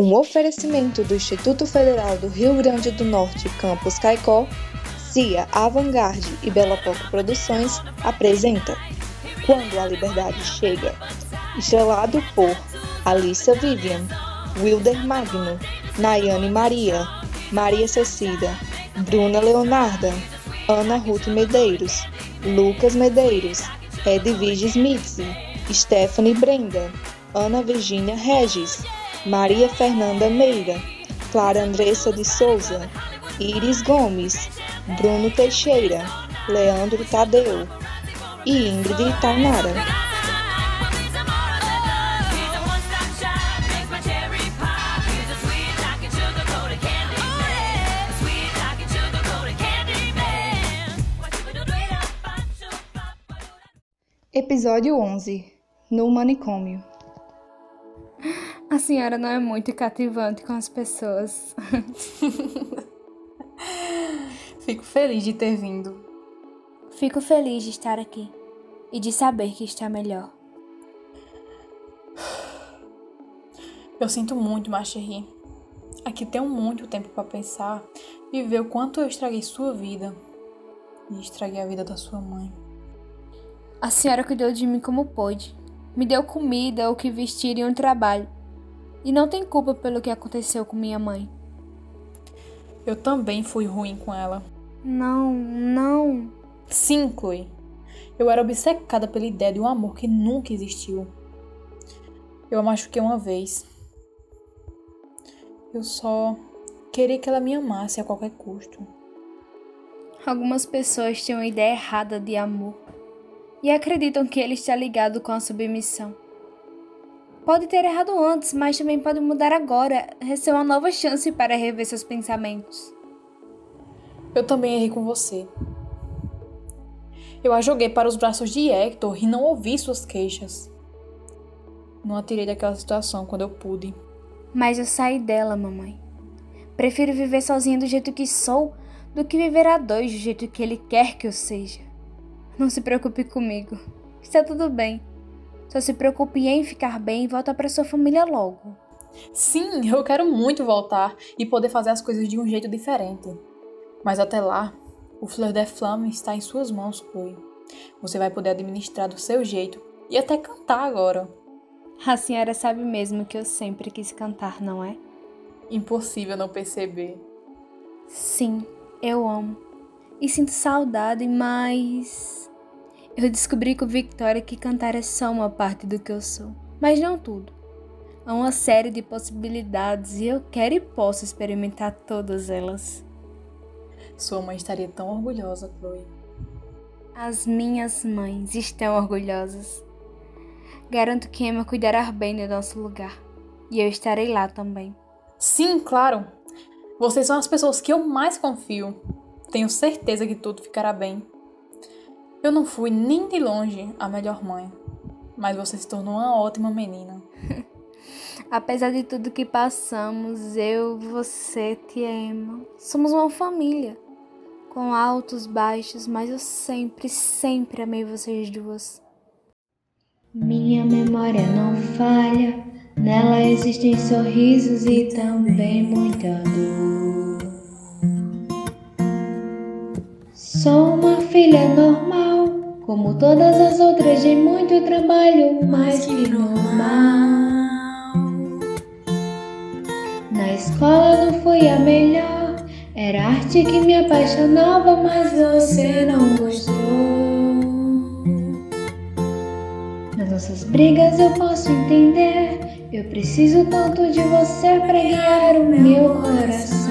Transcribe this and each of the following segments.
Um oferecimento do Instituto Federal do Rio Grande do Norte, Campus Caicó, CIA Avantgarde e Bela Poco Produções apresenta Quando a Liberdade Chega, estrelado por Alissa Vivian, Wilder Magno, Nayane Maria, Maria Cecida, Bruna Leonarda, Ana Ruth Medeiros, Lucas Medeiros, Edvige Smith, Stephanie Brenda, Ana Virginia Regis, Maria Fernanda Meira, Clara Andressa de Souza, Iris Gomes, Bruno Teixeira, Leandro Tadeu e Ingrid Tainara. Episódio 11 No Manicômio A senhora não é muito cativante com as pessoas. Fico feliz de ter vindo. Fico feliz de estar aqui e de saber que está melhor. Eu sinto muito, Macherry. Aqui tenho muito tempo para pensar e ver o quanto eu estraguei sua vida e estraguei a vida da sua mãe. A senhora cuidou de mim como pôde. Me deu comida, o que vestir e um trabalho. E não tem culpa pelo que aconteceu com minha mãe. Eu também fui ruim com ela. Não, não. Sim, Chloe. Eu era obcecada pela ideia de um amor que nunca existiu. Eu a machuquei uma vez. Eu só queria que ela me amasse a qualquer custo. Algumas pessoas têm uma ideia errada de amor e acreditam que ele está ligado com a submissão. Pode ter errado antes, mas também pode mudar agora. Essa é uma nova chance para rever seus pensamentos. Eu também errei com você. Eu a joguei para os braços de Hector e não ouvi suas queixas. Não a tirei daquela situação quando eu pude. Mas eu saí dela, mamãe. Prefiro viver sozinha do jeito que sou do que viver a dois do jeito que ele quer que eu seja. Não se preocupe comigo. Está tudo bem. Só se preocupe em ficar bem e voltar para sua família logo. Sim, eu quero muito voltar e poder fazer as coisas de um jeito diferente. Mas até lá, o Fleur de Flamme está em suas mãos, Chloe. Você vai poder administrar do seu jeito e até cantar agora. A senhora sabe mesmo que eu sempre quis cantar, não é? Impossível não perceber. Sim, eu amo. E sinto saudade, mas. Eu descobri com Victoria que cantar é só uma parte do que eu sou, mas não tudo. Há uma série de possibilidades e eu quero e posso experimentar todas elas. Sua mãe estaria tão orgulhosa, Chloe. As minhas mães estão orgulhosas. Garanto que Emma cuidará bem do nosso lugar. E eu estarei lá também. Sim, claro. Vocês são as pessoas que eu mais confio. Tenho certeza que tudo ficará bem. Eu não fui nem de longe a melhor mãe, mas você se tornou uma ótima menina. Apesar de tudo que passamos, eu, você, tia Emma, somos uma família com altos, baixos, mas eu sempre, sempre amei vocês duas. Minha memória não falha, nela existem sorrisos e também muita dor. Sou uma filha normal, como todas as outras, de muito trabalho, mais que normal. Na escola não fui a melhor. Era arte que me apaixonava, mas você não gostou. Nas nossas brigas eu posso entender. Eu preciso tanto de você para guiar o meu coração.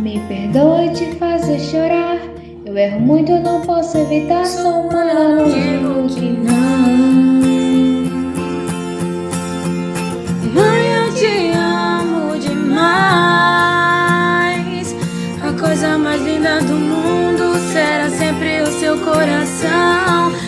Me perdoe te fazer chorar. Eu erro muito, eu não posso evitar. Sou humana, não digo que não. coisa mais linda do mundo será sempre o seu coração.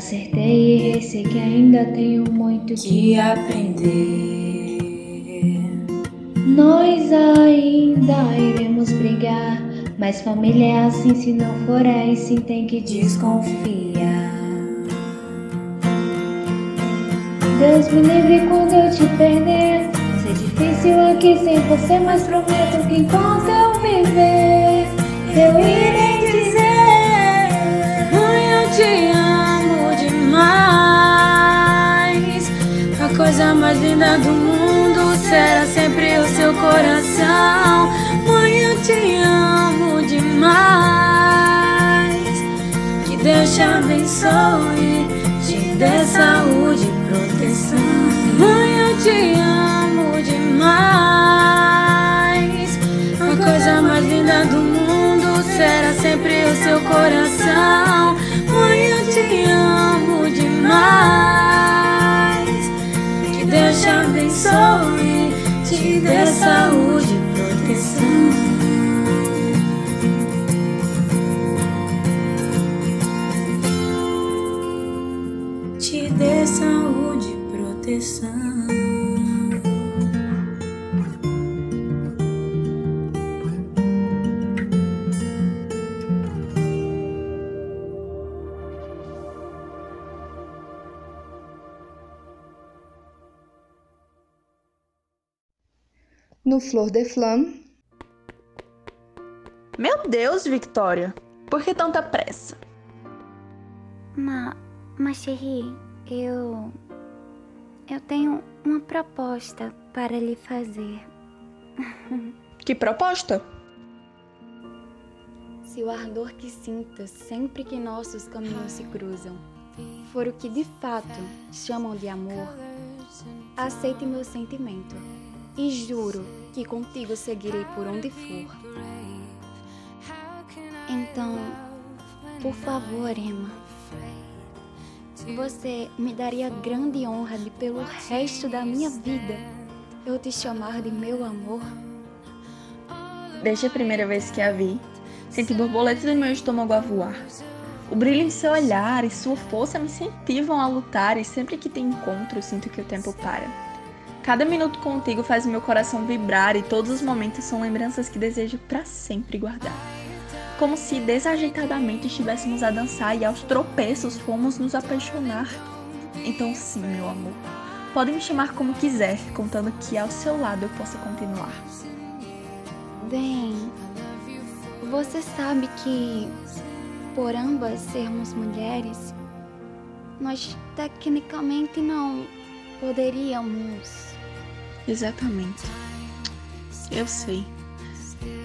Sei que ainda tenho muito que aprender. Nós ainda iremos brigar, mas família é assim, se não for é assim, tem que desconfiar. Deus me livre quando eu te perder. Vai ser difícil aqui sem você, mas prometo que enquanto eu viver, eu irei dizer: Mãe, eu te amo mais linda do mundo será sempre o seu coração. Mãe, eu te amo demais. Que Deus te abençoe, te dê saúde e proteção. Mãe, eu te amo demais. A coisa mais linda do mundo será sempre o seu coração. No Flor de Flamme, Meu Deus, Victoria, por que tanta pressa? Ma, ma chérie, eu. Eu tenho uma proposta para lhe fazer. Que proposta? Se o ardor que sinto sempre que nossos caminhos se cruzam for o que de fato chamam de amor, aceite meu sentimento e juro que contigo seguirei por onde for. Então, por favor, Emma, você me daria grande honra de, pelo resto da minha vida, eu te chamar de meu amor? Desde a primeira vez que a vi, senti borboletas no meu estômago a voar. O brilho em seu olhar e sua força me incentivam a lutar e sempre que tem encontro sinto que o tempo para. Cada minuto contigo faz meu coração vibrar e todos os momentos são lembranças que desejo para sempre guardar. Como se desajeitadamente estivéssemos a dançar e aos tropeços fomos nos apaixonar. Então sim, meu amor. Pode me chamar como quiser, contando que ao seu lado eu possa continuar. Bem, você sabe que, por ambas sermos mulheres, nós tecnicamente não poderíamos. Exatamente. Eu sei.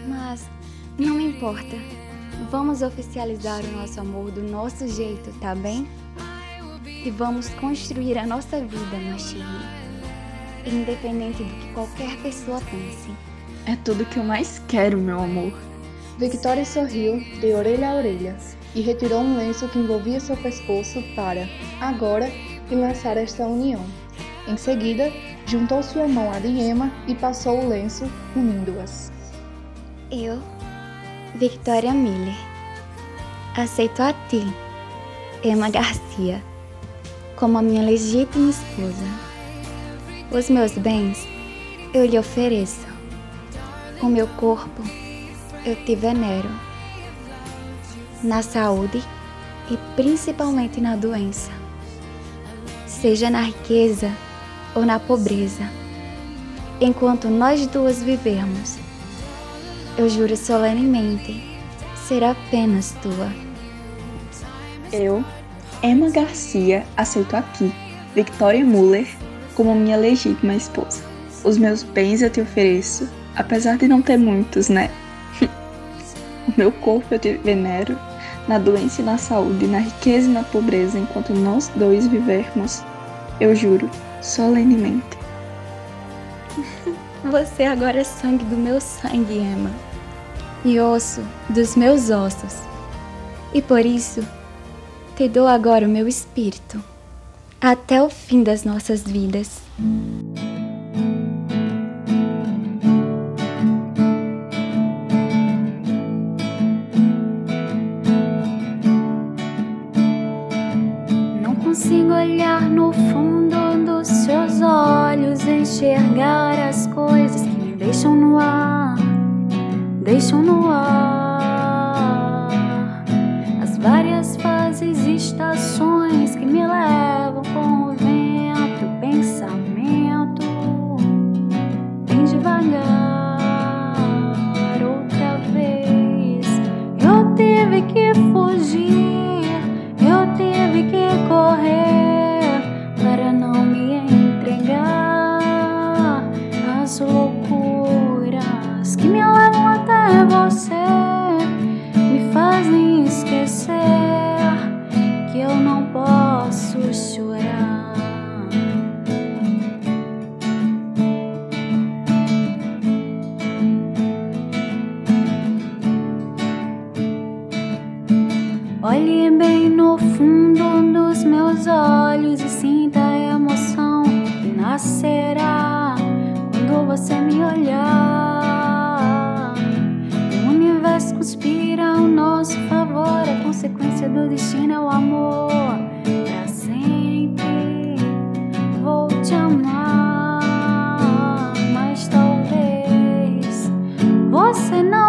Mas não importa. Vamos oficializar o nosso amor do nosso jeito, tá bem? E vamos construir a nossa vida, Machine. Independente do que qualquer pessoa pense. É tudo que eu mais quero, meu amor. Victoria sorriu de orelha a orelha e retirou um lenço que envolvia seu pescoço para, agora, enlaçar esta união. Em seguida, juntou sua mão à de Emma e passou o lenço, unindo-as. Eu, Victoria Miller, aceito a ti, Emma Garcia, como a minha legítima esposa. Os meus bens eu lhe ofereço. O meu corpo eu te venero. Na saúde e principalmente na doença. Seja na riqueza ou na pobreza. Enquanto nós duas vivermos, eu juro solenemente ser apenas tua. Eu, Emma Garcia, aceito aqui, Victoria Muller, como minha legítima esposa. Os meus bens eu te ofereço, apesar de não ter muitos, né? o meu corpo eu te venero, na doença e na saúde, na riqueza e na pobreza, enquanto nós dois vivermos, eu juro, solenemente. Você agora é sangue do meu sangue, Emma, e osso dos meus ossos. E por isso, te dou agora o meu espírito, até o fim das nossas vidas. enxergar as coisas que me deixam no ar, deixam no ar. Olhe bem no fundo dos meus olhos e sinta a emoção que nascerá quando você me olhar. O universo conspira ao nosso favor, a consequência do destino é o amor. Pra sempre vou te amar, mas talvez você não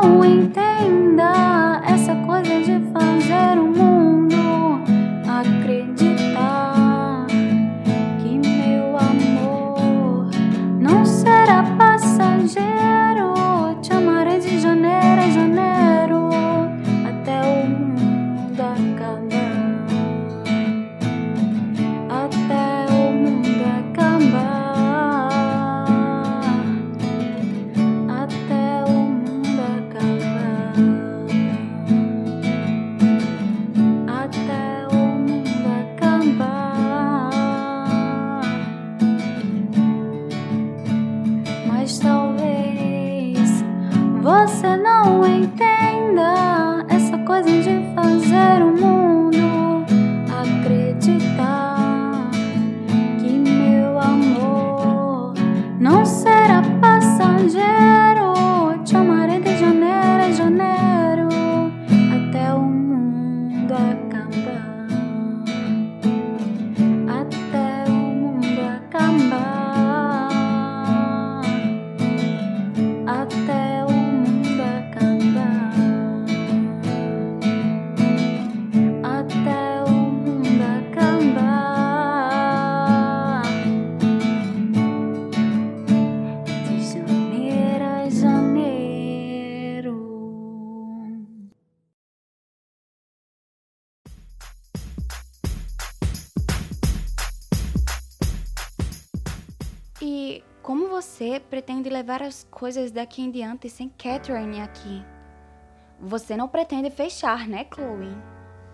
como você pretende levar as coisas daqui em diante sem Catherine aqui? Você não pretende fechar, né, Chloe?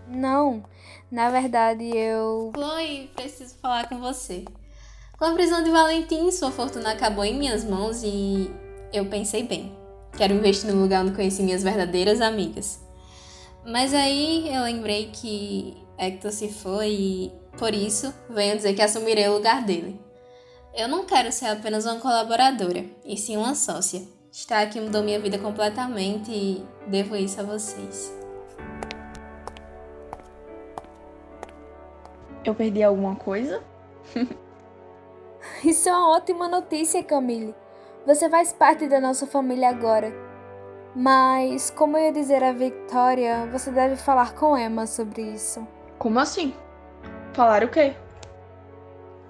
Não, na verdade eu. Chloe, preciso falar com você. Com a prisão de Valentim, sua fortuna acabou em minhas mãos e eu pensei bem. Quero investir no lugar onde conheci minhas verdadeiras amigas. Mas aí eu lembrei que Hector se foi e, por isso, venho dizer que assumirei o lugar dele. Eu não quero ser apenas uma colaboradora, e sim uma sócia. Estar aqui mudou minha vida completamente e devo isso a vocês. Eu perdi alguma coisa? Isso é uma ótima notícia, Camille. Você faz parte da nossa família agora. Mas, como eu ia dizer a Victoria, você deve falar com Emma sobre isso. Como assim? Falar o quê?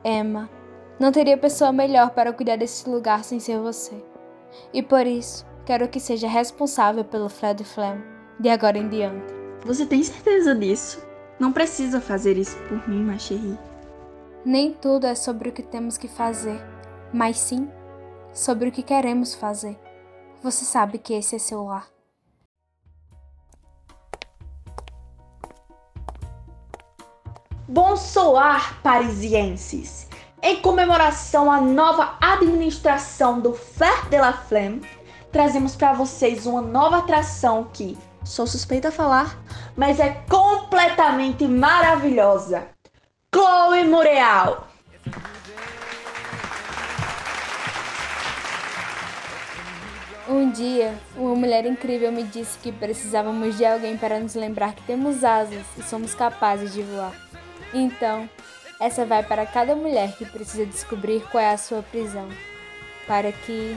Emma, não teria pessoa melhor para cuidar desse lugar sem ser você. E por isso, quero que seja responsável pelo Fred Flam de agora em diante. Você tem certeza disso? Não precisa fazer isso por mim, Macherry. Nem tudo é sobre o que temos que fazer, mas sim sobre o que queremos fazer. Você sabe que esse é seu lar. Bonsoir, parisienses! Em comemoração à nova administração do Fleur de la Flemme, trazemos para vocês uma nova atração que, sou suspeita a falar, mas é completamente maravilhosa. Chloe Moreal! Um dia, uma mulher incrível me disse que precisávamos de alguém para nos lembrar que temos asas e somos capazes de voar. Então, essa vai para cada mulher que precisa descobrir qual é a sua prisão, para que